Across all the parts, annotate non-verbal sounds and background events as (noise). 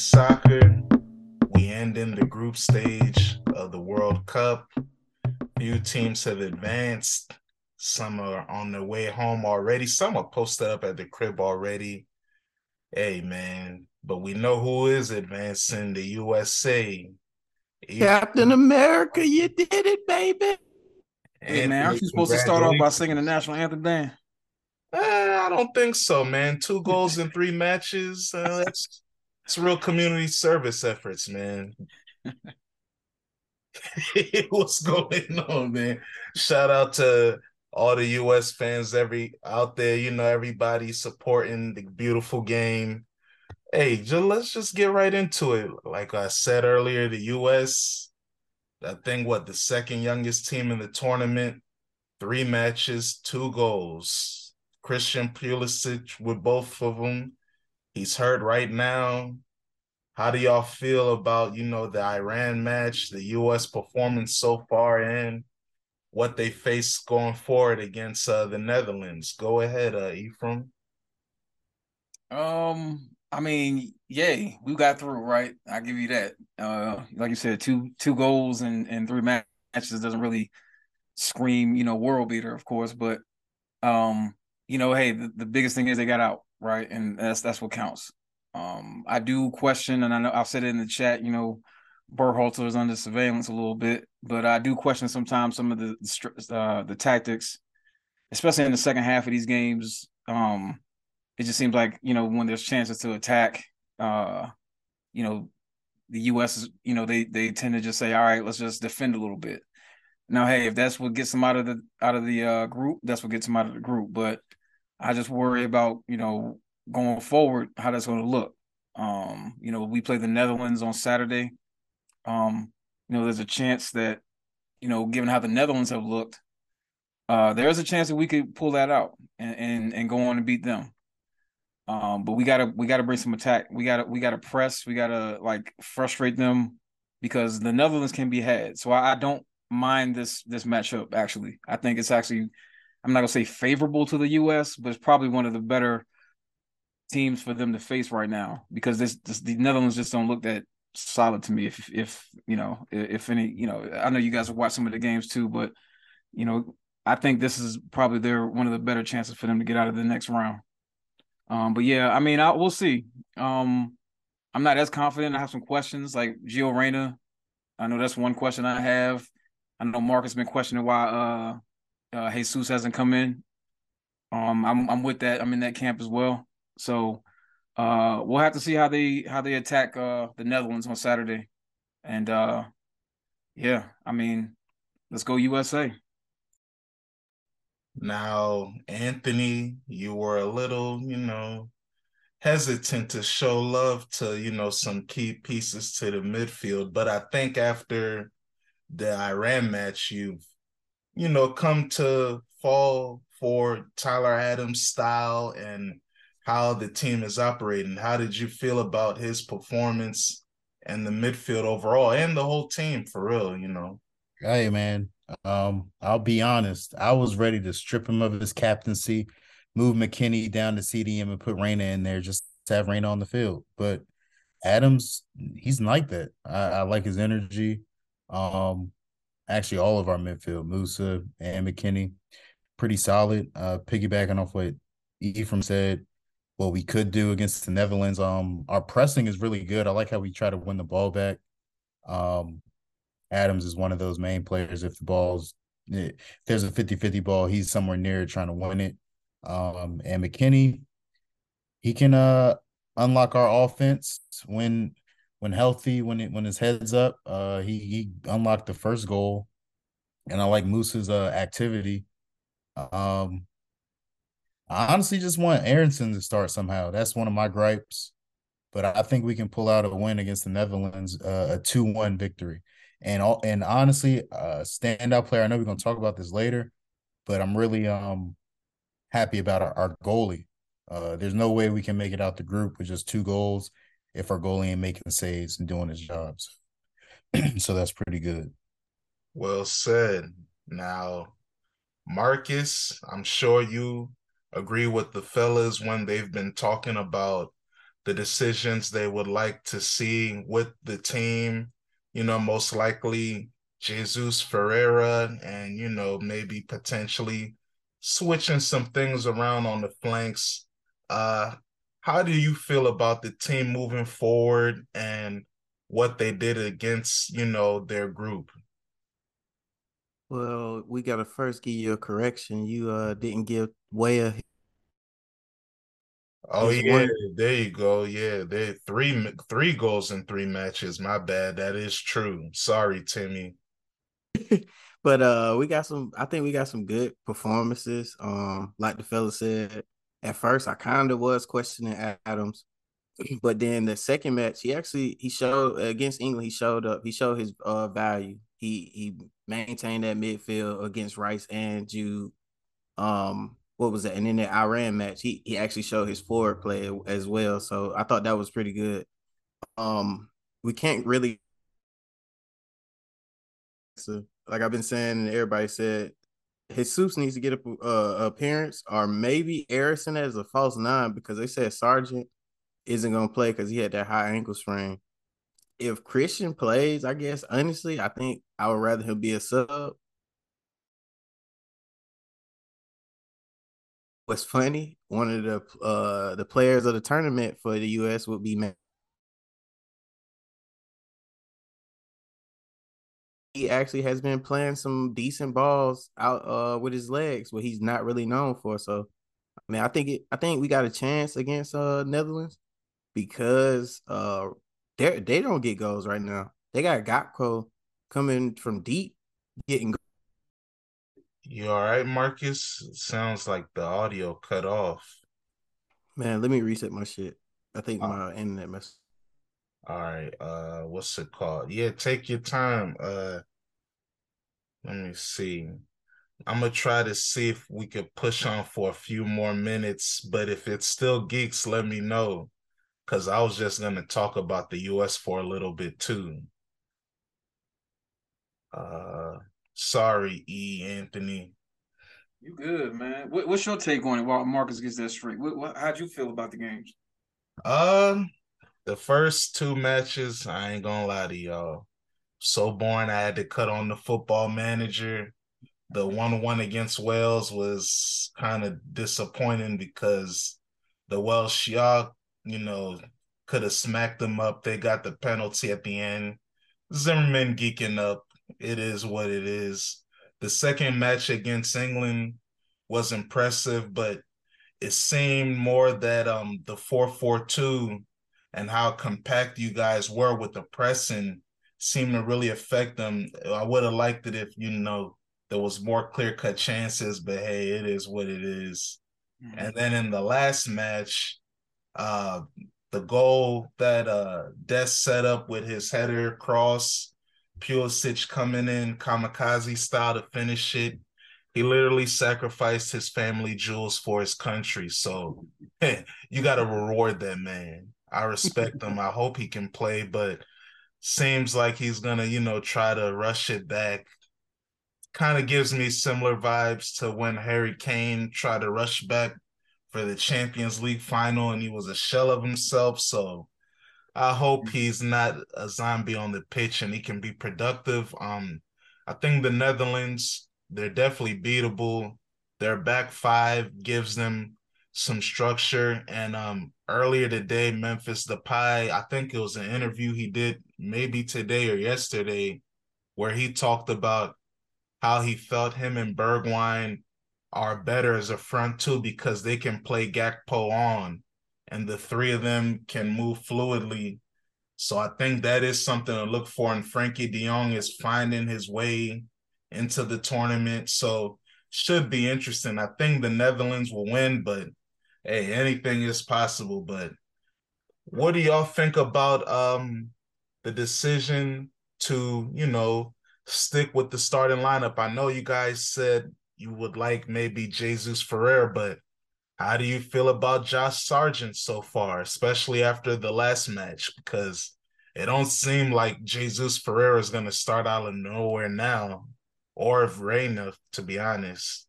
Champagne soccer. We end in the group stage of the World Cup. Few teams have advanced. Some are on their way home already. Some are posted up at the crib already. Hey man, but we know who is advancing the USA. Captain America, you did it, baby. Hey man, aren't you supposed to start off by singing the national anthem, Dan? Uh, I don't think so, man. Two goals in three matches. Uh, that's it's real community service efforts, man. (laughs) What's going on, man? Shout out to all the US fans every out there, you know, everybody supporting the beautiful game. Hey, just, let's just get right into it. Like I said earlier, the US, I think what the second youngest team in the tournament, three matches, two goals. Christian Pulisic with both of them. He's hurt right now. How do y'all feel about, you know, the Iran match, the U.S. performance so far, and what they face going forward against uh, the Netherlands? Go ahead, uh, Ephraim. Um, I mean, yay, we got through, right? I give you that. Uh, like you said, two two goals and and three matches doesn't really scream, you know, world beater, of course, but um, you know, hey, the, the biggest thing is they got out, right? And that's that's what counts. Um, I do question, and I know I've said it in the chat, you know, Berhalter is under surveillance a little bit, but I do question sometimes some of the uh, the tactics, especially in the second half of these games. Um, it just seems like you know when there's chances to attack, uh, you know, the U.S. is you know they they tend to just say, all right, let's just defend a little bit. Now, hey, if that's what gets them out of the out of the uh, group, that's what gets them out of the group. But I just worry about, you know, going forward, how that's going to look. Um, you know, we play the Netherlands on Saturday. Um, you know, there's a chance that, you know, given how the Netherlands have looked, uh, there's a chance that we could pull that out and and, and go on and beat them. Um, but we gotta we gotta bring some attack. We gotta we gotta press. We gotta like frustrate them because the Netherlands can be had. So I, I don't mind this this matchup. Actually, I think it's actually I'm not gonna say favorable to the U.S., but it's probably one of the better teams for them to face right now because this, this the Netherlands just don't look that solid to me. If if you know if any you know I know you guys have watched some of the games too, but you know I think this is probably their one of the better chances for them to get out of the next round. Um, but yeah, I mean, I we'll see. Um, I'm not as confident. I have some questions like Gio Reyna. I know that's one question I have. I know Mark has been questioning why uh uh, Jesus hasn't come in. Um, I'm I'm with that. I'm in that camp as well. So uh, we'll have to see how they how they attack uh, the Netherlands on Saturday, and uh, yeah, I mean, let's go USA. Now, Anthony, you were a little, you know, hesitant to show love to, you know, some key pieces to the midfield, but I think after the Iran match, you've you know, come to fall for Tyler Adams' style and how the team is operating. How did you feel about his performance and the midfield overall and the whole team for real, you know? Hey man, um, I'll be honest. I was ready to strip him of his captaincy, move McKinney down to CDM and put Reyna in there just to have Reyna on the field. But Adams, he's like that. I, I like his energy. Um, actually all of our midfield, Musah and McKinney, pretty solid. Uh, piggybacking off what Ephraim said, what we could do against the Netherlands. Um, our pressing is really good. I like how we try to win the ball back. Um, Adams is one of those main players. If the ball's if there's a 50-50 ball, he's somewhere near trying to win it. Um, and McKinney, he can uh unlock our offense when when healthy, when it when his head's up, uh, he he unlocked the first goal, and I like Moose's uh activity. Um, I honestly just want Aaronson to start somehow. That's one of my gripes, but I think we can pull out a win against the Netherlands, uh, a two one victory. And all and honestly, uh, standout player. I know we're gonna talk about this later, but I'm really um happy about our, our goalie. Uh, there's no way we can make it out the group with just two goals if our goalie ain't making saves and doing his jobs. (clears throat) so that's pretty good. Well said. Now, Marcus, I'm sure you agree with the fellas when they've been talking about the decisions they would like to see with the team. You know, most likely Jesus Ferreira and, you know, maybe potentially switching some things around on the flanks. Uh, how do you feel about the team moving forward and what they did against, you know, their group? Well, we gotta first give you a correction. You uh didn't give Weah. Oh yeah, one... there you go. Yeah, they three three goals in three matches. My bad. That is true. Sorry, Timmy. (laughs) but uh we got some I think we got some good performances. Um, like the fella said, at first I kind of was questioning Adams, (clears throat) but then the second match, he actually he showed against England, he showed up, he showed his uh value. He he maintained that midfield against Rice and Jude. Um, what was that? And in the Iran match, he he actually showed his forward play as well. So I thought that was pretty good. Um, we can't really like I've been saying, and everybody said Jesus needs to get a uh, appearance, or maybe Aaronson as a false nine because they said Sargent isn't gonna play because he had that high ankle sprain. If Christian plays, I guess honestly, I think I would rather him be a sub. What's funny? One of the uh the players of the tournament for the U.S. would be he actually has been playing some decent balls out uh with his legs, what he's not really known for. So, I mean, I think it. I think we got a chance against uh Netherlands because uh they they don't get goals right now. They got Gakpo coming from deep, getting. You all right, Marcus? Sounds like the audio cut off. Man, let me reset my shit. I think uh, my internet messed. All right. Uh what's it called? Yeah, take your time. Uh let me see. I'm gonna try to see if we could push on for a few more minutes, but if it's still geeks, let me know. Cause I was just gonna talk about the US for a little bit too. Uh sorry, E Anthony. You good, man. What, what's your take on it while Marcus gets that straight? What, what, how'd you feel about the games? Um, the first two matches, I ain't gonna lie to y'all. So boring. I had to cut on the football manager. The one one against Wales was kind of disappointing because the Welsh y'all, you know, could have smacked them up. They got the penalty at the end. Zimmerman geeking up. It is what it is. The second match against England was impressive, but it seemed more that um the 4-4-2 and how compact you guys were with the pressing seemed to really affect them. I would have liked it if you know there was more clear cut chances, but hey, it is what it is. Mm-hmm. And then in the last match, uh, the goal that uh Des set up with his header cross, Pulisic coming in kamikaze style to finish it. He literally sacrificed his family jewels for his country. So (laughs) you got to reward that man. I respect him. I hope he can play, but seems like he's gonna, you know, try to rush it back. Kind of gives me similar vibes to when Harry Kane tried to rush back for the Champions League final and he was a shell of himself. So I hope mm-hmm. he's not a zombie on the pitch and he can be productive. Um, I think the Netherlands, they're definitely beatable. Their back five gives them some structure. And um, earlier today, Memphis Depay, I think it was an interview he did maybe today or yesterday, where he talked about how he felt him and Bergwijn are better as a front two because they can play Gakpo on, and the three of them can move fluidly. So I think that is something to look for. And Frenkie De Jong is finding his way into the tournament. So should be interesting. I think the Netherlands will win, but hey, anything is possible. But what do y'all think about um the decision to, you know, stick with the starting lineup? I know you guys said you would like maybe Jesus Ferreira, but how do you feel about Josh Sargent so far, especially after the last match? Because it don't seem like Jesus Ferreira is going to start out of nowhere now, or if Reyna, to be honest.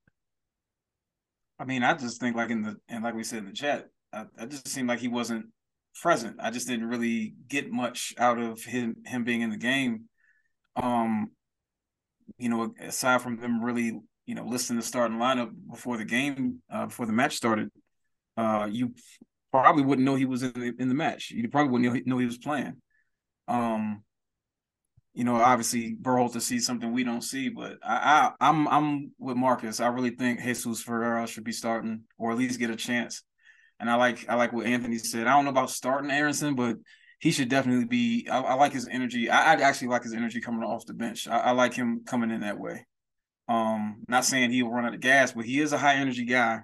I mean, I just think like in the and like we said in the chat, I, I just seemed like he wasn't present. I just didn't really get much out of him him being in the game. Um, you know, aside from them really, you know, listening to starting lineup before the game, uh, before the match started, uh, you probably wouldn't know he was in the, in the match. You probably wouldn't know he was playing. Um, you know, obviously Berhalter sees something we don't see, but I, I am I'm, I'm with Marcus. I really think Jesus Ferreira should be starting or at least get a chance. And I like I like what Anthony said. I don't know about starting Aaronson, but he should definitely be. I, I like his energy. I, I, actually like his energy coming off the bench. I, I, like him coming in that way. Um, not saying he'll run out of gas, but he is a high energy guy,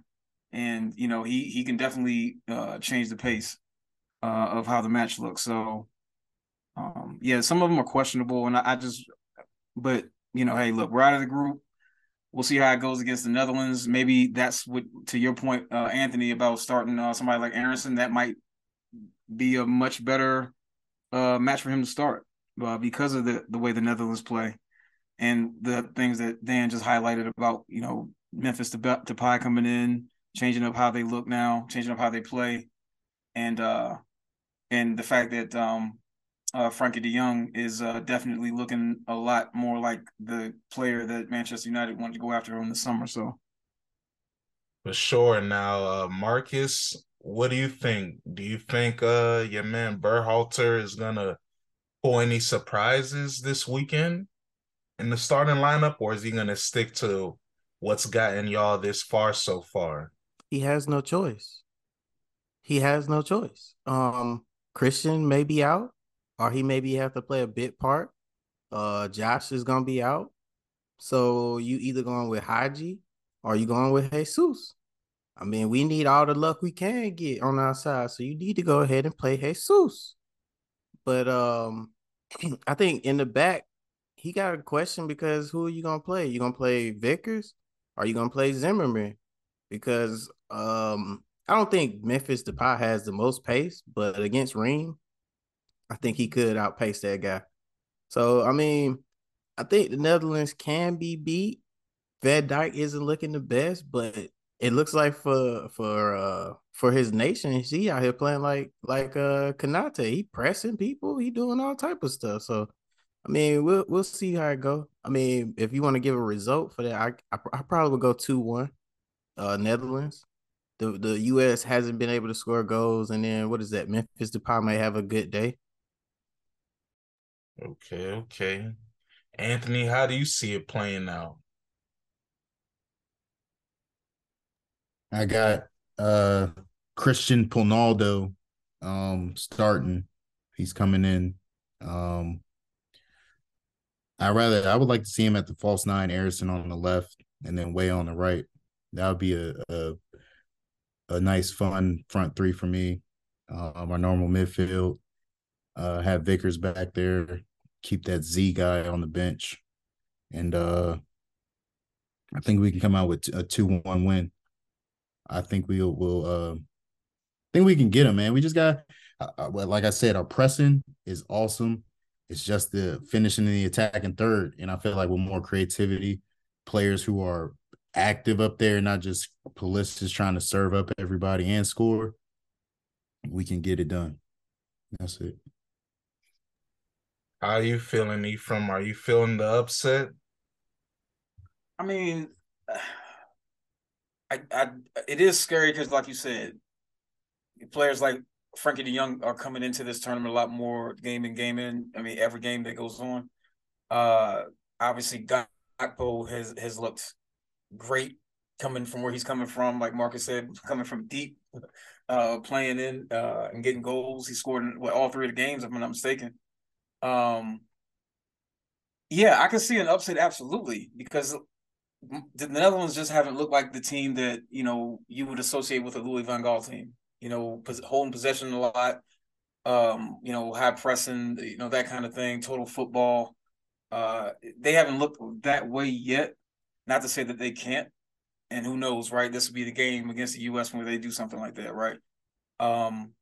and you know he he can definitely uh, change the pace uh, of how the match looks. So um, yeah, some of them are questionable, and I, I just, but you know, hey, look, we're out of the group. We'll see how it goes against the Netherlands. Maybe that's what, to your point, uh, Anthony, about starting uh, somebody like Aaronson. That might be a much better uh, match for him to start uh, because of the the way the Netherlands play and the things that Dan just highlighted about you know Memphis to Depay coming in, changing up how they look now, changing up how they play, and uh and the fact that um uh, Frenkie De Jong is uh, definitely looking a lot more like the player that Manchester United wanted to go after in the summer. So, for sure. Now, uh, Marcus, what do you think? Do you think uh, your man Berhalter is gonna pull any surprises this weekend in the starting lineup, or is he gonna stick to what's gotten y'all this far so far? He has no choice. He has no choice. Um, Christian may be out or he maybe have to play a bit part. Uh, Josh is gonna be out, so you either going with Haji or you going with Jesus. I mean, we need all the luck we can get on our side, so you need to go ahead and play Jesus. But um, (clears throat) I think in the back, he got a question because who are you gonna play? You gonna play Vickers? Or are you gonna play Zimmerman? Because um, I don't think Memphis Depay has the most pace, but against Ream, I think he could outpace that guy. So I mean, I think the Netherlands can be beat. Van Dijk isn't looking the best, but it looks like for for uh for his nation, he out here playing like like uh Konate. He pressing people, he doing all type of stuff. So I mean, we'll we'll see how it go. I mean, if you want to give a result for that, I I, I probably would go two one, uh Netherlands. The the U.S. hasn't been able to score goals, and then what is that? Memphis Depay may have a good day. Okay, okay. Anthony, how do you see it playing out? I got uh Christian Ronaldo um starting. He's coming in. Um I rather I would like to see him at the false nine, Aaronson on the left, and then Weah on the right. That would be a a, a nice fun front three for me. Um, our normal midfield. Uh, have Vickers back there, keep that Z guy on the bench, and uh, I think we can come out with a two-one win. I think we will. will uh, I think we can get him, man. We just got, uh, uh like I said, our pressing is awesome. It's just the finishing the attack and third, and I feel like with more creativity, players who are active up there, not just Pulisic trying to serve up everybody and score, we can get it done. That's it. How are you feeling, Ephraim? Are you feeling the upset? I mean, (sighs) I, I it is scary because, like you said, players like Frenkie De Jong are coming into this tournament a lot more game in game in. I mean, every game that goes on. Uh, obviously, Gakpo has has looked great coming from where he's coming from. Like Marcus said, (laughs) coming from deep, uh, playing in uh, and getting goals. He scored in what, all three of the games, if I'm not mistaken. Um, yeah, I can see an upset absolutely because the Netherlands just haven't looked like the team that you know you would associate with a Louis van Gaal team. You know, holding possession a lot, um, you know, high pressing, you know, that kind of thing, total football. Uh, they haven't looked that way yet. Not to say that they can't, and who knows, right? This will be the game against the U.S. where they do something like that, right? Um,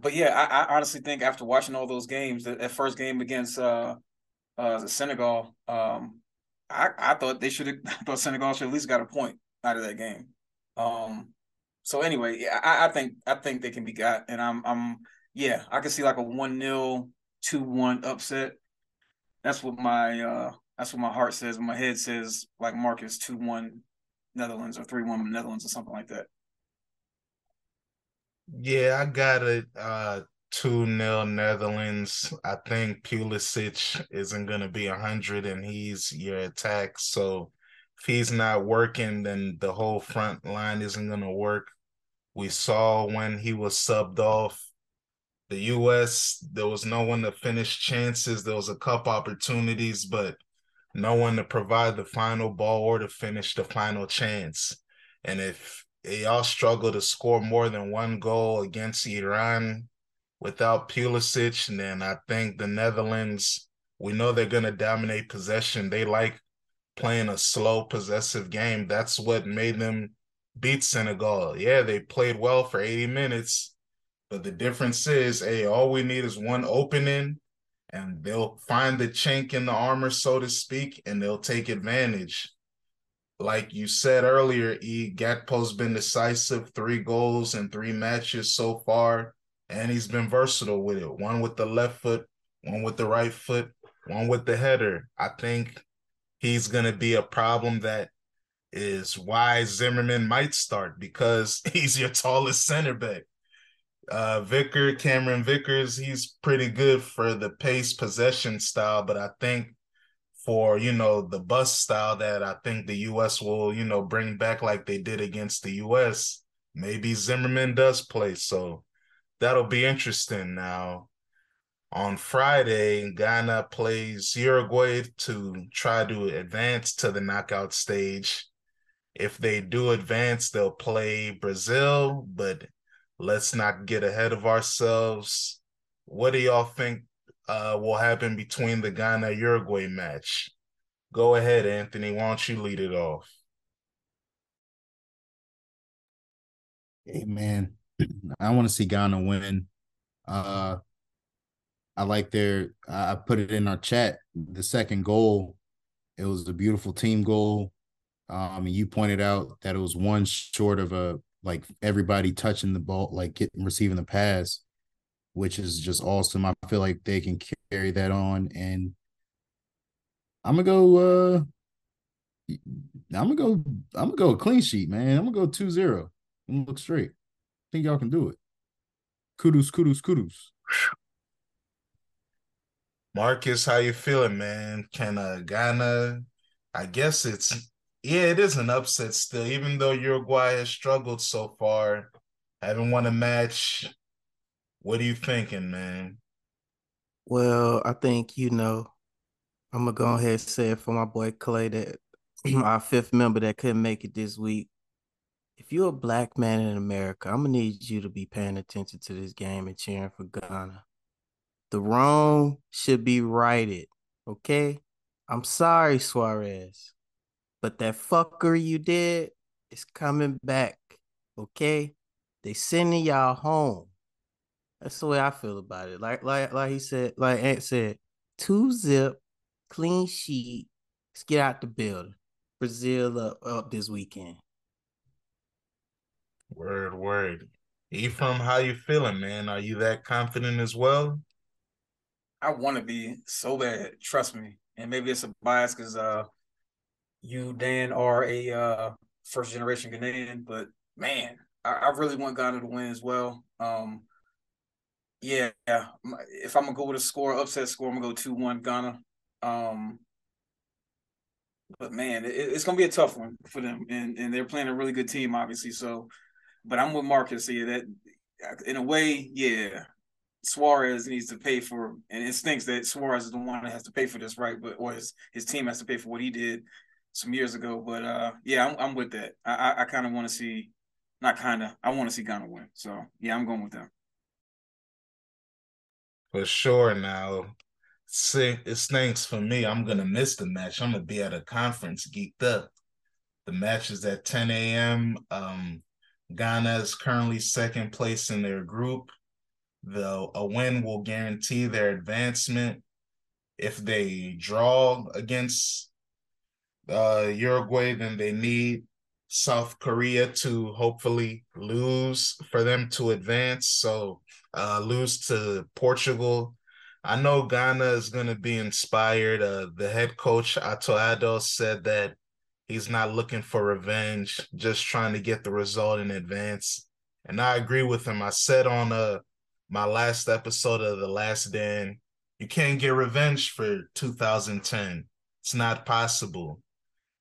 but yeah, I, I, honestly think after watching all those games, that, that first game against uh, uh, Senegal, um, I, I thought they should have. (laughs) thought Senegal should at least got a point out of that game. Um, so anyway, yeah, I, I think I think they can be got, and I'm I'm yeah, I can see like a one 0 two one upset. That's what my uh that's what my heart says. My head says like Marcus two one Netherlands or three one Netherlands or something like that. Yeah, I got it. Uh, two 0 Netherlands. I think Pulisic isn't gonna be hundred, and he's your attack. So if he's not working, then the whole front line isn't gonna work. We saw when he was subbed off. The U.S. There was no one to finish chances. There was a couple opportunities, but no one to provide the final ball or to finish the final chance. And if y'all struggle to score more than one goal against Iran without Pulisic, and then I think the Netherlands, we know they're going to dominate possession. They like playing a slow, possessive game. That's what made them beat Senegal. Yeah, they played well for 80 minutes, but the difference is, hey, all we need is one opening, and they'll find the chink in the armor, so to speak, and they'll take advantage like you said earlier, E Gakpo's been decisive, three goals in three matches so far, and he's been versatile with it. One with the left foot, one with the right foot, one with the header. I think he's gonna be a problem that is why Zimmerman might start because (laughs) he's your tallest center back. Uh Vicker, Cameron Vickers, he's pretty good for the pace possession style, but I think for you know the bus style that I think the U.S. will you know bring back like they did against the U.S. Maybe Zimmerman does play, so that'll be interesting. Now on Friday, Ghana plays Uruguay to try to advance to the knockout stage. If they do advance, they'll play Brazil, but let's not get ahead of ourselves. What do y'all think uh, will happen between the Ghana Uruguay match. Go ahead, Anthony. Why don't you lead it off? Hey man, I want to see Ghana win. Uh, I like their. I put it in our chat. The second goal, it was a beautiful team goal. Um, you pointed out that it was one short of a like everybody touching the ball, like getting receiving the pass which is just awesome. I feel like they can carry that on, and I'm gonna go. uh I'm gonna go. I'm gonna go clean sheet, man. I'm gonna go 2-0. I'm gonna look straight. I think y'all can do it. Kudos, kudos, kudos. Marcus, how you feeling, man? Can uh, Ghana? I guess it's yeah, it is an upset still, even though Uruguay has struggled so far. Haven't won a match. What are you thinking, man? Well, I think you know. I'm gonna go ahead and say it for my boy Clay that (clears throat) our fifth member that couldn't make it this week. If you're a black man in America, I'm gonna need you to be paying attention to this game and cheering for Ghana. The wrong should be righted. Okay? I'm sorry, Suarez. But that fucker you did is coming back. Okay? They sending y'all home. That's the way I feel about it. Like like like he said, like Ant said, two zip, clean sheet. Let's get out the building. Brazil up, up this weekend. Word, word. Ephraim, how you feeling, man? Are you that confident as well? I want to be so bad. Trust me. And maybe it's a bias because uh, you Dan are a uh, first generation Ghanaian, but man, I, I really want Ghana to win as well. Um, yeah, if I'm gonna go with a score, upset score, I'm gonna go two one Ghana. Um, but man, it, it's gonna be a tough one for them, and and they're playing a really good team, obviously. So, but I'm with Marcus here. That in a way, yeah, Suarez needs to pay for, and it stinks that Suarez is the one that has to pay for this, right? But or his his team has to pay for what he did some years ago. But uh, yeah, I'm, I'm with that. I I, I kind of want to see, not kind of, I want to see Ghana win. So yeah, I'm going with them. For sure now. It stinks for me. I'm gonna miss the match. I'm gonna be at a conference geeked up. The match is at 10 a.m. Um, Ghana is currently second place in their group. The a win will guarantee their advancement. If they draw against uh, Uruguay, then they need South Korea to hopefully lose for them to advance. So uh, lose to Portugal. I know Ghana is going to be inspired. Uh, the head coach Otto Addo said that he's not looking for revenge, just trying to get the result in advance. And I agree with him. I said on uh, my last episode of The Last Dan, you can't get revenge for 2010. It's not possible.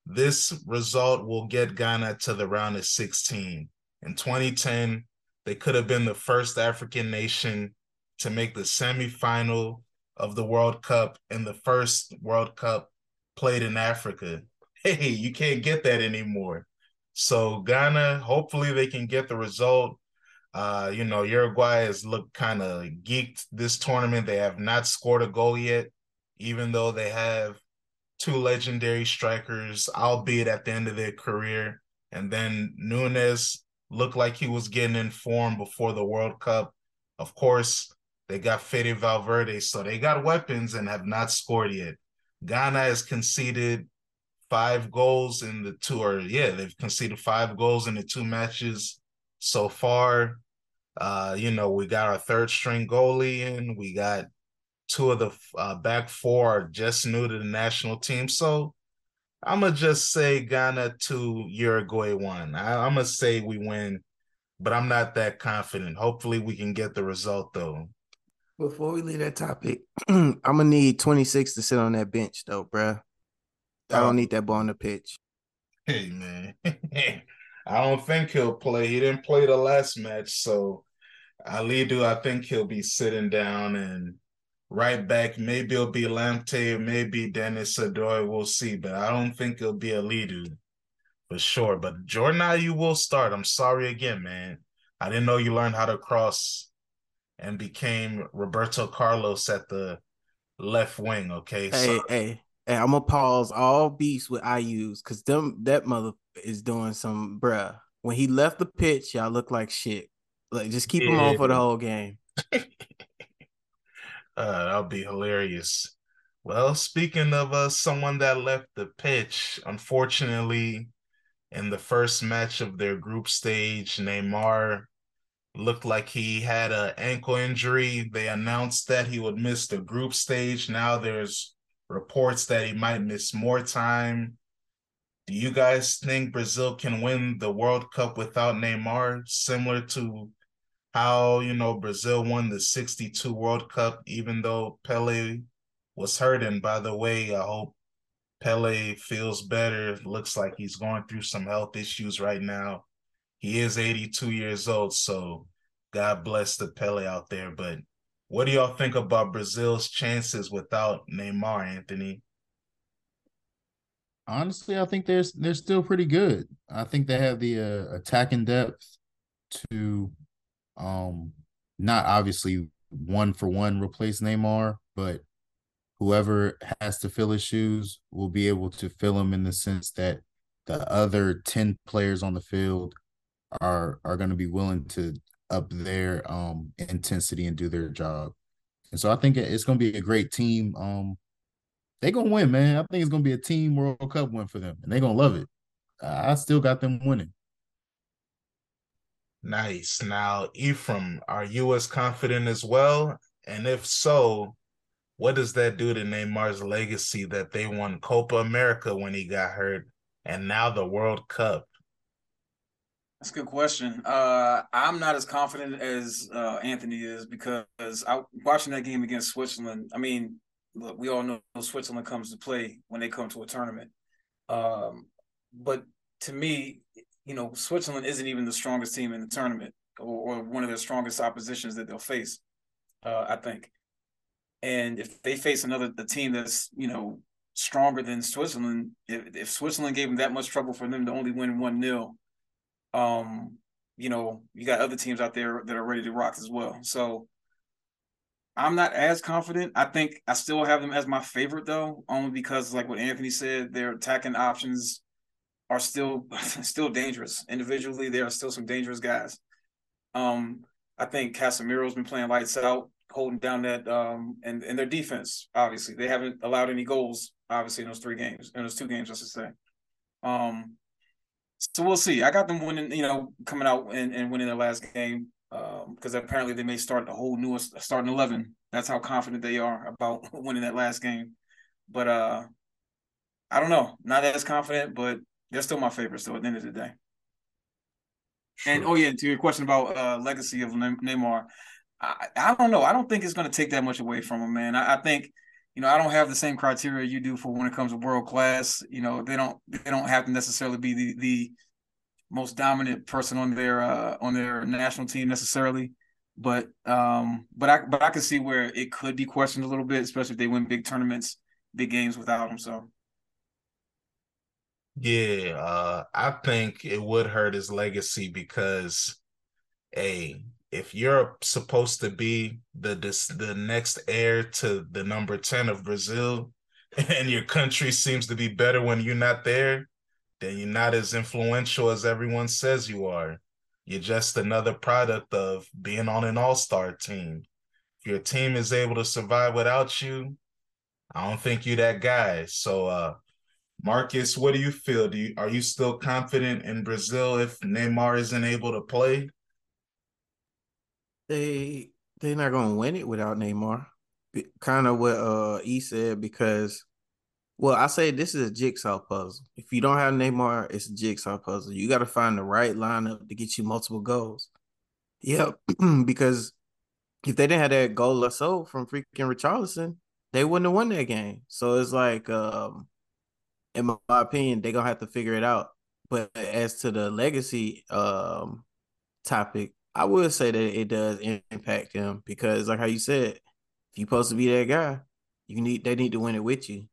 This result will get Ghana to the round of 16. In 2010, they could have been the first African nation to make the semifinal of the World Cup and the first World Cup played in Africa. (laughs) Hey, you can't get that anymore. So Ghana, hopefully they can get the result. Uh, you know, Uruguay has looked kind of geeked this tournament. They have not scored a goal yet, even though they have two legendary strikers, albeit at the end of their career. And then Nunes looked like he was getting in form before the World Cup. Of course, they got Fede Valverde, so they got weapons and have not scored yet. Ghana has conceded five goals in the two, or yeah, they've conceded five goals in the two matches so far. Uh, you know, we got our third string goalie in. We got two of the uh, back four are just new to the national team. So I'm gonna just say Ghana two, Uruguay one. I, I'm gonna say we win, but I'm not that confident. Hopefully, we can get the result though. Before we leave that topic, (clears throat) I'm gonna need 26 to sit on that bench though, bruh. I don't oh. need that ball on the pitch. Hey man, (laughs) I don't think he'll play. He didn't play the last match, so Alidu, I think he'll be sitting down and right back. Maybe it'll be Lamptey, maybe Dennis Odoi. We'll see, but I don't think it'll be Alidu for sure. But Jordan Ayew will start. I'm sorry again, man. I didn't know you learned how to cross and became Roberto Carlos at the left wing. Okay, hey, so, hey, hey, I'm gonna pause all beats with Ayew's because them that mother is doing some bruh. When he left the pitch, y'all look like shit. Like just keep yeah. him on for the whole game. (laughs) Uh, that'll be hilarious. Well, speaking of uh, someone that left the pitch, unfortunately, in the first match of their group stage, Neymar looked like he had an ankle injury. They announced that he would miss the group stage. Now there's reports that he might miss more time. Do you guys think Brazil can win the World Cup without Neymar, similar to how you know Brazil won the 62 World Cup even though Pele was hurt and by the way I hope Pele feels better. Looks like he's going through some health issues right now. He is 82 years old so God bless the Pele out there. But what do y'all think about Brazil's chances without Neymar Anthony? Honestly, I think they're they're still pretty good. I think they have the uh, attacking depth to um, not obviously one for one replace Neymar, but whoever has to fill his shoes will be able to fill them in the sense that the other 10 players on the field are are going to be willing to up their um intensity and do their job. And so I think it's going to be a great team. Um they're going to win, man. I think it's going to be a team World Cup win for them and they're going to love it. I still got them winning. Nice. Now, Ephraim, are you as confident as well? And if so, what does that do to Neymar's legacy that they won Copa America when he got hurt and now the World Cup? That's a good question. Uh, I'm not as confident as uh, Anthony is because I watching that game against Switzerland. I mean, look, we all know Switzerland comes to play when they come to a tournament. Um, but to me, you know, Switzerland isn't even the strongest team in the tournament or, or one of their strongest oppositions that they'll face, uh, I think. And if they face another team that's, you know, stronger than Switzerland, if, if Switzerland gave them that much trouble for them to only win 1 0, um, you know, you got other teams out there that are ready to rock as well. So I'm not as confident. I think I still have them as my favorite though, only because like what Anthony said, their attacking options are still (laughs) still dangerous. Individually, there are still some dangerous guys. Um, I think Casemiro's been playing lights out, holding down that um and, and their defense, obviously. They haven't allowed any goals, obviously, in those three games, in those two games, I should say. Um So we'll see. I got them winning, you know, coming out and, and winning their last game because um, apparently they may start a whole new starting eleven. That's how confident they are about (laughs) winning that last game. But uh I don't know, not as confident, but they're still my favorite. Still at the end of the day. Sure. And oh yeah, to your question about uh legacy of Neymar, I, I don't know. I don't think it's going to take that much away from him, man. I, I think you know, I don't have the same criteria you do for when it comes to world class. You know, they don't they don't have to necessarily be the the most dominant person on their uh, on their national team necessarily. But um, but I but I can see where it could be questioned a little bit, especially if they win big tournaments, big games without him. So yeah, uh, I think it would hurt his legacy because, a if you're supposed to be the this, the next heir to the number 10 of Brazil (laughs) and your country seems to be better when you're not there, then you're not as influential as everyone says you are. You're just another product of being on an all-star team. If your team is able to survive without you, I don't think you're that guy. So uh Marcus, what do you feel? Do you are you still confident in Brazil if Neymar isn't able to play? they they're not gonna win it without Neymar. Kind of what uh E said because, well, I say this is a jigsaw puzzle. If you don't have Neymar, it's a jigsaw puzzle. You got to find the right lineup to get you multiple goals. Yep, (clears throat) because if they didn't have that goal or so from freaking Richarlison, they wouldn't have won that game. So it's like, um, in my opinion, they're gonna have to figure it out. But as to the legacy um topic, I would say that it does impact them because, like how you said, if you're supposed to be that guy, you need they need to win it with you.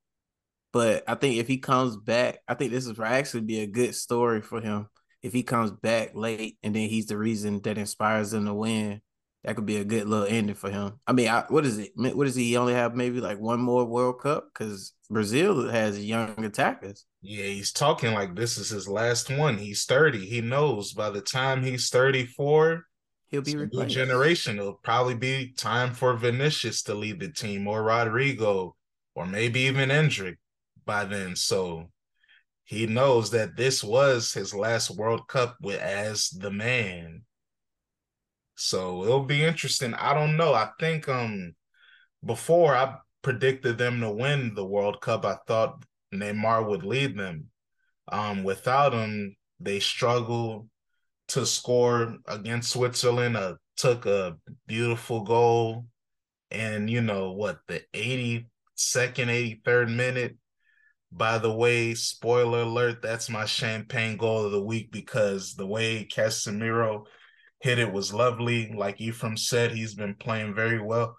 But I think if he comes back, I think this is actually be a good story for him. If he comes back late and then he's the reason that inspires them to win, that could be a good little ending for him. I mean, I, what is it? What does he only have? Maybe like one more World Cup because Brazil has young attackers. Yeah, he's talking like this is his last one. He's 30. He knows by the time he's 34, he'll be replaced. generation. It'll probably be time for Vinicius to lead the team or Rodrygo or maybe even Endrick by then. So he knows that this was his last World Cup with as the man. So it'll be interesting. I don't know. I think um before I predicted them to win the World Cup, I thought Neymar would lead them. Um without him, they struggle to score against Switzerland. Uh, took a beautiful goal, and you know what? The 82nd, 83rd minute. By the way, spoiler alert, that's my champagne goal of the week because the way Casemiro hit it was lovely. Like Ephraim said, he's been playing very well.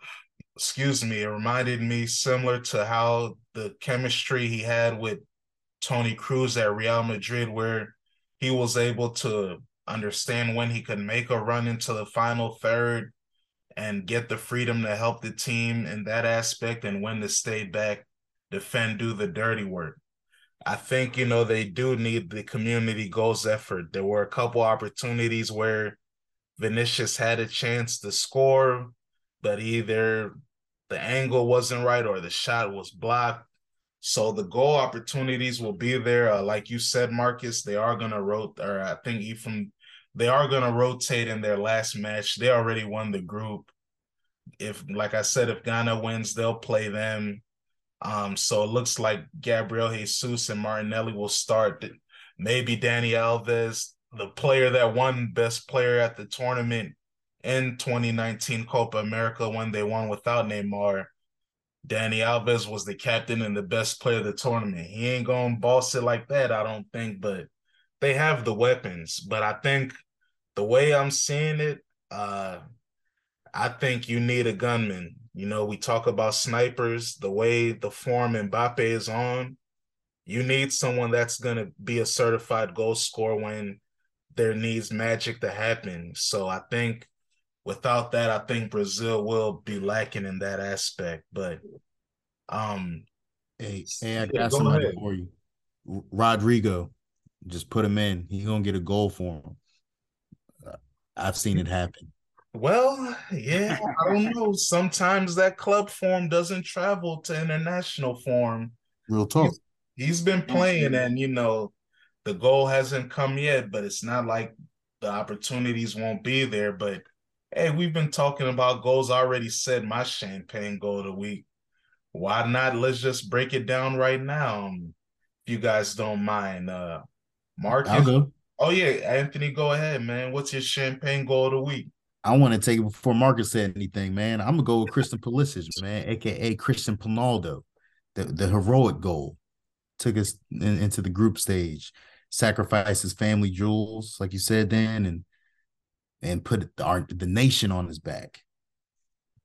Excuse me, it reminded me similar to how the chemistry he had with Toni Kroos at Real Madrid, where he was able to understand when he could make a run into the final third and get the freedom to help the team in that aspect and when to stay back, defend, do the dirty work. I think, you know, they do need the community goals effort. There were a couple opportunities where Vinicius had a chance to score, but either the angle wasn't right or the shot was blocked. So the goal opportunities will be there. Uh, like you said, Marcus, they are going to rotate, or I think Ephraim they are going to rotate in their last match. They already won the group. If, like I said, if Ghana wins, they'll play them. Um, so it looks like Gabriel Jesus and Martinelli will start. Maybe Dani Alves, the player that won best player at the tournament in 2019 Copa America when they won without Neymar. Dani Alves was the captain and the best player of the tournament. He ain't gonna boss it like that, I don't think, but they have the weapons. But I think the way I'm seeing it, uh, I think you need a gunman. You know, we talk about snipers, the way the form Mbappe is on. You need someone that's going to be a certified goal scorer when there needs magic to happen. So I think without that, I think Brazil will be lacking in that aspect. But um hey, hey I got somebody ahead. for you. Rodrygo. Just put him in. He's gonna get a goal for him. I've seen it happen. Well, yeah, I don't know. Sometimes that club form doesn't travel to international form. Real talk. he's, he's been playing, and you know, the goal hasn't come yet, but it's not like the opportunities won't be there. But hey, we've been talking about goals already said my champagne goal of the week. Why not? Let's just break it down right now. Um, if you guys don't mind. Uh Marcus. Oh yeah, Anthony, go ahead, man. What's your champagne goal of the week? I want to take it before Marcus said anything, man. I'm gonna go with Christian Pulisic, man, aka Christian Pinaldo, the, the heroic goal. Took us in, into the group stage, sacrificed his family jewels, like you said, Dan, and and put the, our, the nation on his back.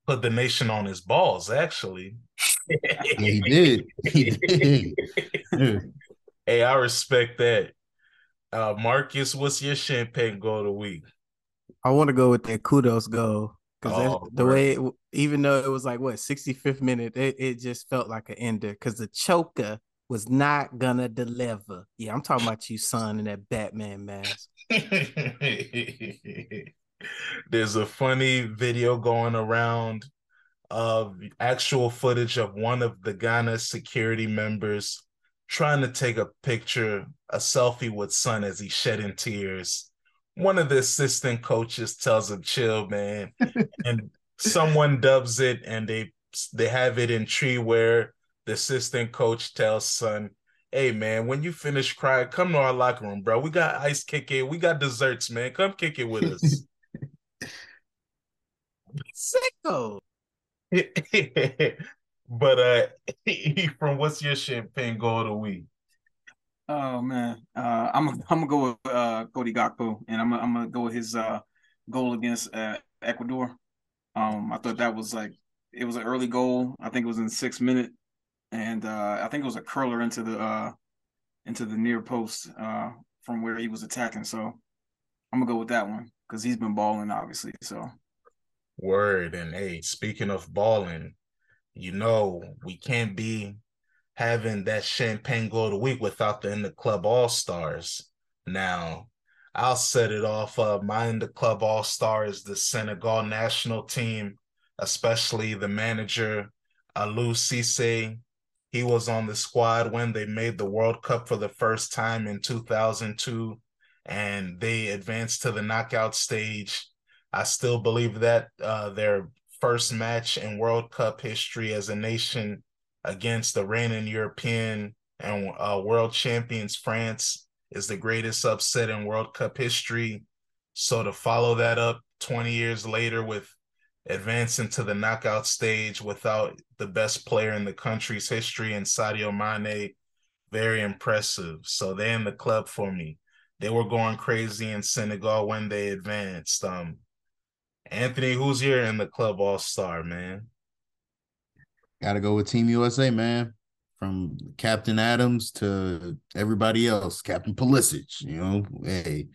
Put the nation on his balls, actually. yeah, he did. He (laughs) did. hey, I respect that. Uh, Marcus, what's your champagne goal of the week? I want to go with that Kudus goal because oh, the way, it, even though it was like what 65th minute, it, it just felt like an ender because the choker was not gonna deliver. Yeah, I'm talking about you, son, in that Batman mask. (laughs) There's a funny video going around of actual footage of one of the Ghana security members trying to take a picture, a selfie with Son as he's shedding tears one of the assistant coaches tells him, "Chill, man," (laughs) and someone dubs it, and they they have it in tree where the assistant coach tells Son, "Hey, man, when you finish crying, come to our locker room, bro. We got ice kick it. We got desserts, man. Come kick it with us." (laughs) Sicko. (laughs) but uh, (laughs) from what's your champagne goal of the week? Oh man, uh, I'm I'm gonna go with uh, Cody Gakpo, and I'm I'm gonna go with his uh, goal against uh, Ecuador. Um, I thought that was like it was an early goal. I think it was in six minute, and uh, I think it was a curler into the uh, into the near post uh, from where he was attacking. So I'm gonna go with that one because he's been balling, obviously. So word and hey, speaking of balling, you know we can't be having that champagne goal of the week without the in the club all stars. Now, I'll set it off. Uh, my in the club all stars, the Senegal national team, especially the manager Aliou Cissé. He was on the squad when they made the World Cup for the first time in 2002, and they advanced to the knockout stage. I still believe that uh, their first match in World Cup history as a nation against the reigning European and uh, world champions France is the greatest upset in World Cup history. So to follow that up 20 years later with advancing to the knockout stage without the best player in the country's history and Sadio Mane, very impressive. So they in the club for me. They were going crazy in Senegal when they advanced. Um, Anthony, who's here in the club all star, man? Got to go with Team USA, man. From Captain Adams to everybody else, Captain Pulisic. You know, hey.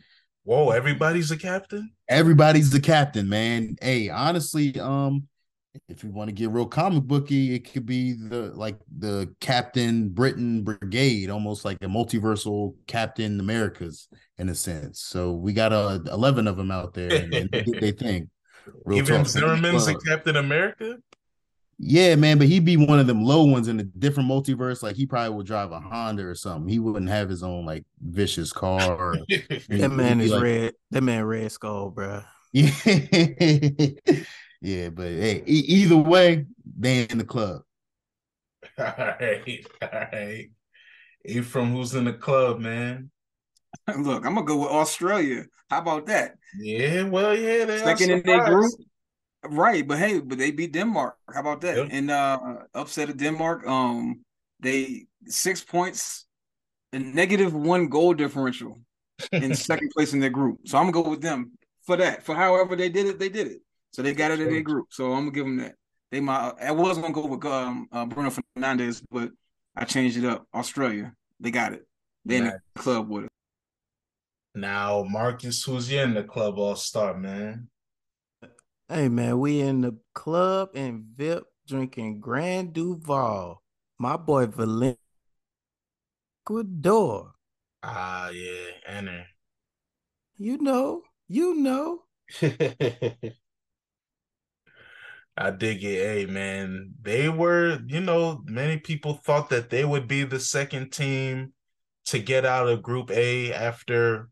Whoa, everybody's a captain. Everybody's the captain, man. Hey, honestly, um, if you want to get real comic booky, it could be the like the Captain Britain Brigade, almost like a multiversal Captain Americas in a sense. So we got uh, eleven of them out there, and, and they thing. (laughs) Real Even Zimmerman's a Captain America. Yeah, man, but he'd be one of them low ones in a different multiverse. Like he probably would drive a Honda or something. He wouldn't have his own like vicious car. (laughs) that man is like, red. That man red skull, bro. Yeah, (laughs) yeah, but hey, e- either way, they in the club. (laughs) All right, all right. He from who's in the club, man? Look, I'm gonna go with Australia. How about that? Yeah, well, yeah, they second in their group. Right, but hey, but they beat Denmark. How about that? Yep. And uh upset of Denmark. Um, they six points, a negative one goal differential in (laughs) second place in their group. So I'm gonna go with them for that. For however they did it, they did it. So they got it in their group. So I'm gonna give them that. They might. I was gonna go with um uh, Bruno Fernandes, but I changed it up. Australia, they got it. They in the club with it. Now, Marcus, who's in the club all star, man? Hey man, we in the club and VIP drinking Grand Duval. My boy Valent Ecuador. Ah yeah, enter. You know, you know. (laughs) I dig it. Hey man, they were, you know, many people thought that they would be the second team to get out of Group A after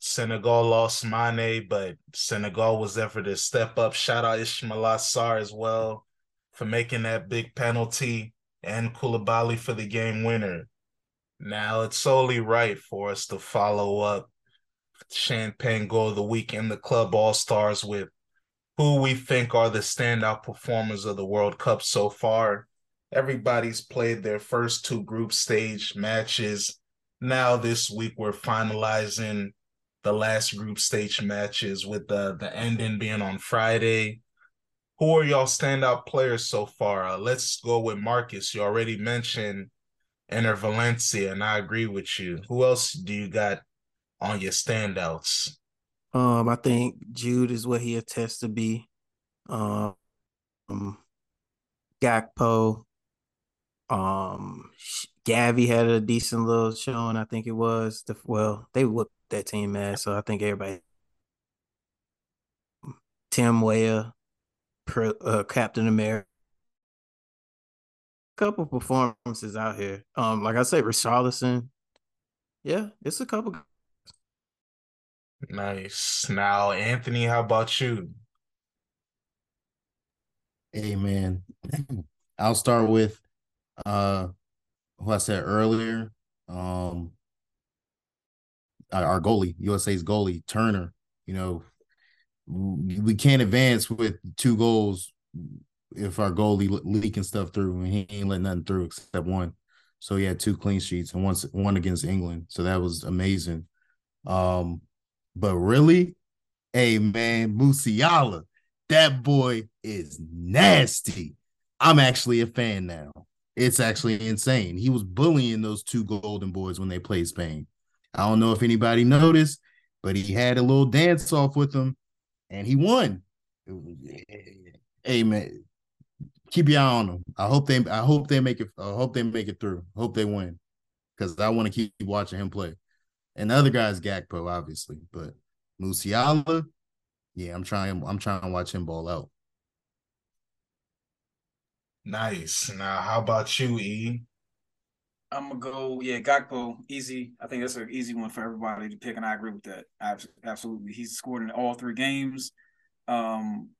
Senegal lost Mane, but Senegal was there for to step up. Shout out Ismaila Sarr as well for making that big penalty and Koulibaly for the game winner. Now it's solely right for us to follow up Champagne Goal of the Week in the Club All Stars with who we think are the standout performers of the World Cup so far. Everybody's played their first two group stage matches. Now this week we're finalizing the last group stage matches with the the ending being on Friday. Who are y'all standout players so far? Uh, let's go with Marcus. You already mentioned Enner Valencia, and I agree with you. Who else do you got on your standouts? Um, I think Jude is what he attests to be. Um, Gakpo. Um, Gavi had a decent little showing. I think it was the well they whooped that team ass, so I think everybody. Tim Weah, uh, Captain America. Couple performances out here. Um, like I said, Richarlison. Yeah, it's a couple Nice. Now, Anthony, how about you? Hey man, (clears throat) I'll start with uh who I said earlier. Um our goalie, USA's goalie, Turner. You know, we can't advance with two goals if our goalie leaking stuff through and he ain't letting nothing through except one. So he had two clean sheets and once one against England. So that was amazing. Um, but really, hey man, Musiala, that boy is nasty. I'm actually a fan now. It's actually insane. He was bullying those two golden boys when they played Spain. I don't know if anybody noticed, but he had a little dance off with him and he won. Hey man, keep your eye on them. I hope they I hope they make it I hope they make it through. Hope they win. Because I want to keep watching him play. And the other guy's Gakpo, obviously, but Musiala, yeah, I'm trying. I'm trying to watch him ball out. Nice. Now, how about you, E? I'm gonna go. Yeah, Gakpo, easy. I think that's an easy one for everybody to pick, and I agree with that. Absolutely, he's scored in all three games. Um,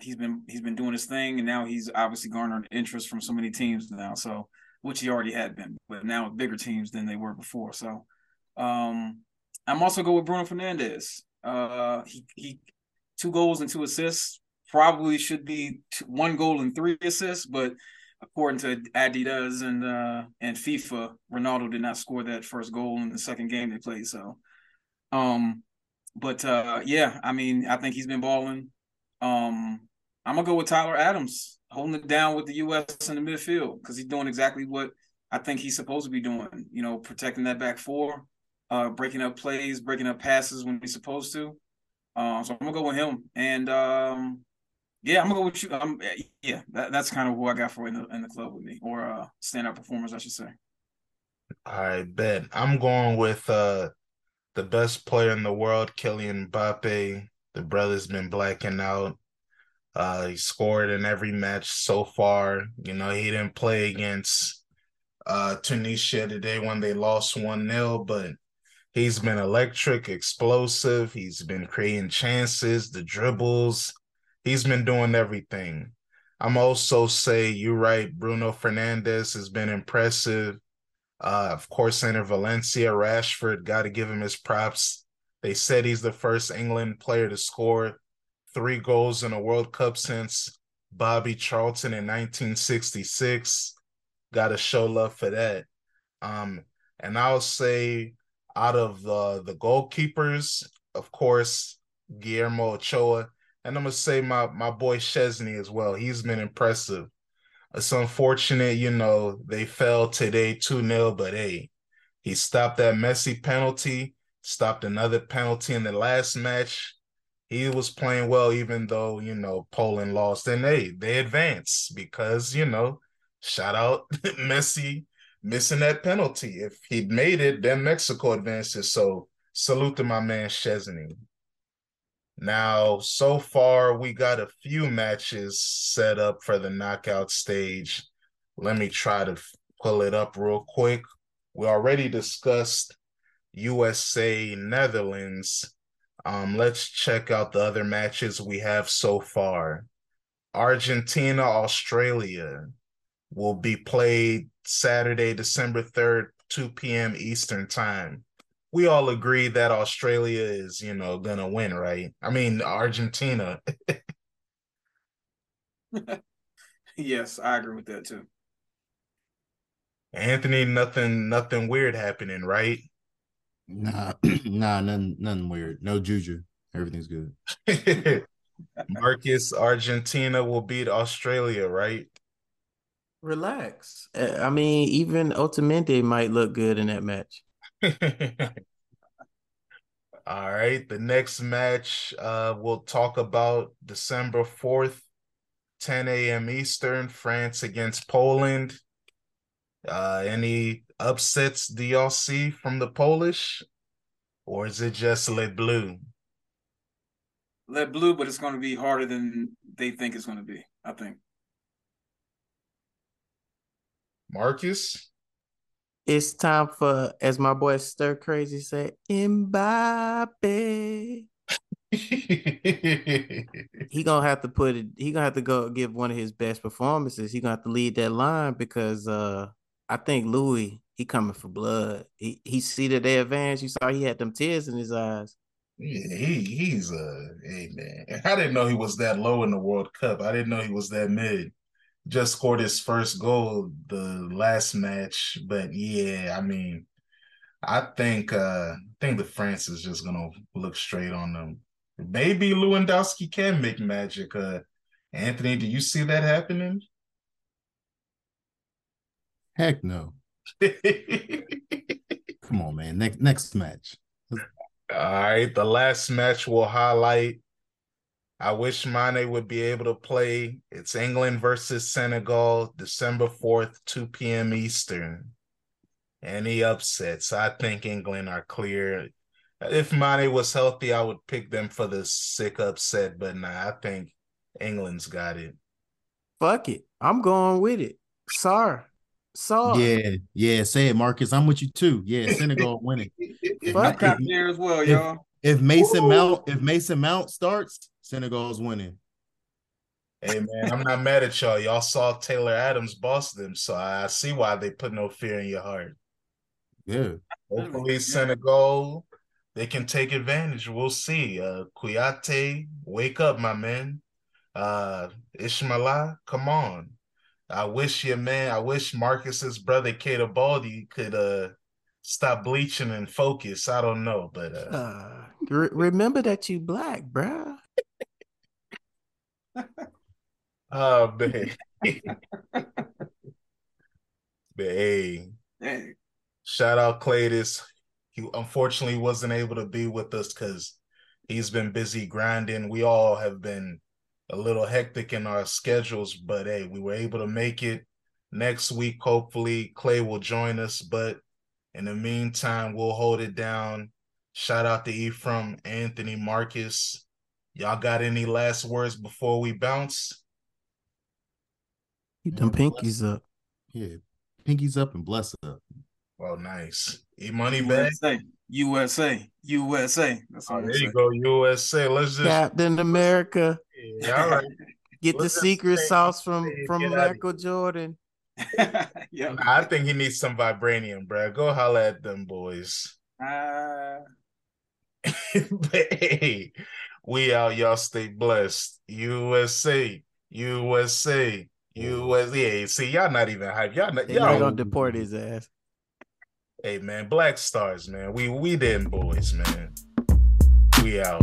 he's been he's been doing his thing, and now he's obviously garnered interest from so many teams now. So, which he already had been, but now bigger teams than they were before. So, um, I'm also go with Bruno Fernandes. Uh, he he, two goals and two assists. Probably should be two, one goal and three assists, but according to Adidas and uh, and FIFA, Ronaldo did not score that first goal in the second game they played. So, um, but uh, yeah, I mean, I think he's been balling. Um, I'm gonna go with Tyler Adams, holding it down with the U.S. in the midfield because he's doing exactly what I think he's supposed to be doing. You know, protecting that back four, uh, breaking up plays, breaking up passes when he's supposed to. Um, so I'm gonna go with him, and um, yeah, I'm gonna go with you. Um, yeah, that, that's kind of who I got for in the in the club with me, or uh, standout performers, I should say. I bet I'm going with uh, the best player in the world, Kylian Mbappe. The brother's been blacking out. Uh, he scored in every match so far. You know, he didn't play against uh, Tunisia today when they lost 1 0, but He's been electric, explosive. He's been creating chances, the dribbles. He's been doing everything. I'm also say you're right. Bruno Fernandes has been impressive. Uh, of course, Enner Valencia, Rashford, got to give him his props. They said he's the first England player to score three goals in a World Cup since Bobby Charlton in 1966. Got to show love for that. Um, and I'll say out of the the goalkeepers, of course, Guillermo Ochoa, and I'm gonna say my my boy Szczesny as well. He's been impressive. It's unfortunate, you know, they fell today 2-0, but hey, he stopped that Messi penalty, stopped another penalty in the last match. He was playing well, even though, you know, Poland lost. And hey, they advance because, you know, shout out (laughs) Messi missing that penalty. If he'd made it, then Mexico advances. So salute to my man Szczesny. Now, so far, we got a few matches set up for the knockout stage. Let me try to pull it up real quick. we already discussed USA Netherlands. Um, let's check out the other matches we have so far. Argentina, Australia will be played Saturday, December 3rd, 2 p.m. Eastern Time. We all agree that Australia is, you know, gonna win, right? I mean, Argentina. (laughs) yes, I agree with that too. Anthony, nothing, nothing weird happening, right? Nah, (clears throat) nah, nothing, nothing weird. No juju. Everything's good. (laughs) Marcus, Argentina will beat Australia, right? Relax. Uh, I mean, even Otamendi might look good in that match. (laughs) All right. The next match uh, we'll talk about December 4th, 10 a.m. Eastern, France against Poland. Uh, any upsets do y'all see from the Polish? Or is it just Le Bleu? Le Bleu, but it's going to be harder than they think it's going to be, I think. Marcus? It's time for, as my boy Stir Crazy said, Mbappe. (laughs) he gonna have to put it. He gonna have to go give one of his best performances. He gonna have to lead that line because uh I think Lewy he coming for blood. He he see that they advance. You saw he had them tears in his eyes. Yeah, he he's a uh, hey man. I didn't know he was that low in the World Cup. I didn't know he was that mid just scored his first goal the last match. But yeah, I mean, I think uh I think the France is just gonna look straight on them. Maybe Lewandowski can make magic. Uh Anthony, do you see that happening? Heck no. (laughs) Come on, man. Next next match. All right. The last match will highlight I wish Mane would be able to play. It's England versus Senegal, December 4th, 2 p.m. Eastern. Any upsets? I think England are clear. If Mane was healthy, I would pick them for the sick upset, but nah, I think England's got it. Fuck it. I'm going with it. Sorry. Sorry. Yeah, yeah. Say it, Marcus. I'm with you too. Yeah, Senegal (laughs) winning. Fuck it. there as well, y'all. If Mason Ooh. Mount, if Mason Mount starts, Senegal's winning. Hey man, I'm not mad at y'all. Y'all saw Tyler Adams boss them, so I see why they put no fear in your heart. Yeah. Hopefully yeah. Senegal, they can take advantage. We'll see. Uh Kouyaté, wake up, my man. Uh Ismaila, come on. I wish your man, I wish Marcus's brother Keita Baldé could uh stop bleaching and focus. I don't know, but uh, uh re- remember that you black, bruh. (laughs) oh man. but hey, shout out Claytis. He unfortunately wasn't able to be with us because he's been busy grinding. We all have been a little hectic in our schedules, but hey, we were able to make it. Next week, hopefully, Clay will join us. But in the meantime, we'll hold it down. Shout out to Ephraim, Anthony, Marcus. Y'all got any last words before we bounce? Keep them pinkies up. Yeah, pinkies up and bless up. Oh, nice. E money back. USA, USA. That's oh, there you go, USA. Let's just Captain America. Yeah, all right. (laughs) Get Let's the secret sauce from from Michael Jordan. (laughs) yeah, I think he needs some vibranium, bro. Go holla at them boys. Uh... (laughs) hey, we out. Y'all stay blessed. USA, USA, USA. See, y'all not even hype. Y'all not. Y'all gonna deport his ass. Hey man, Black Stars, man. We we them boys, man. We out.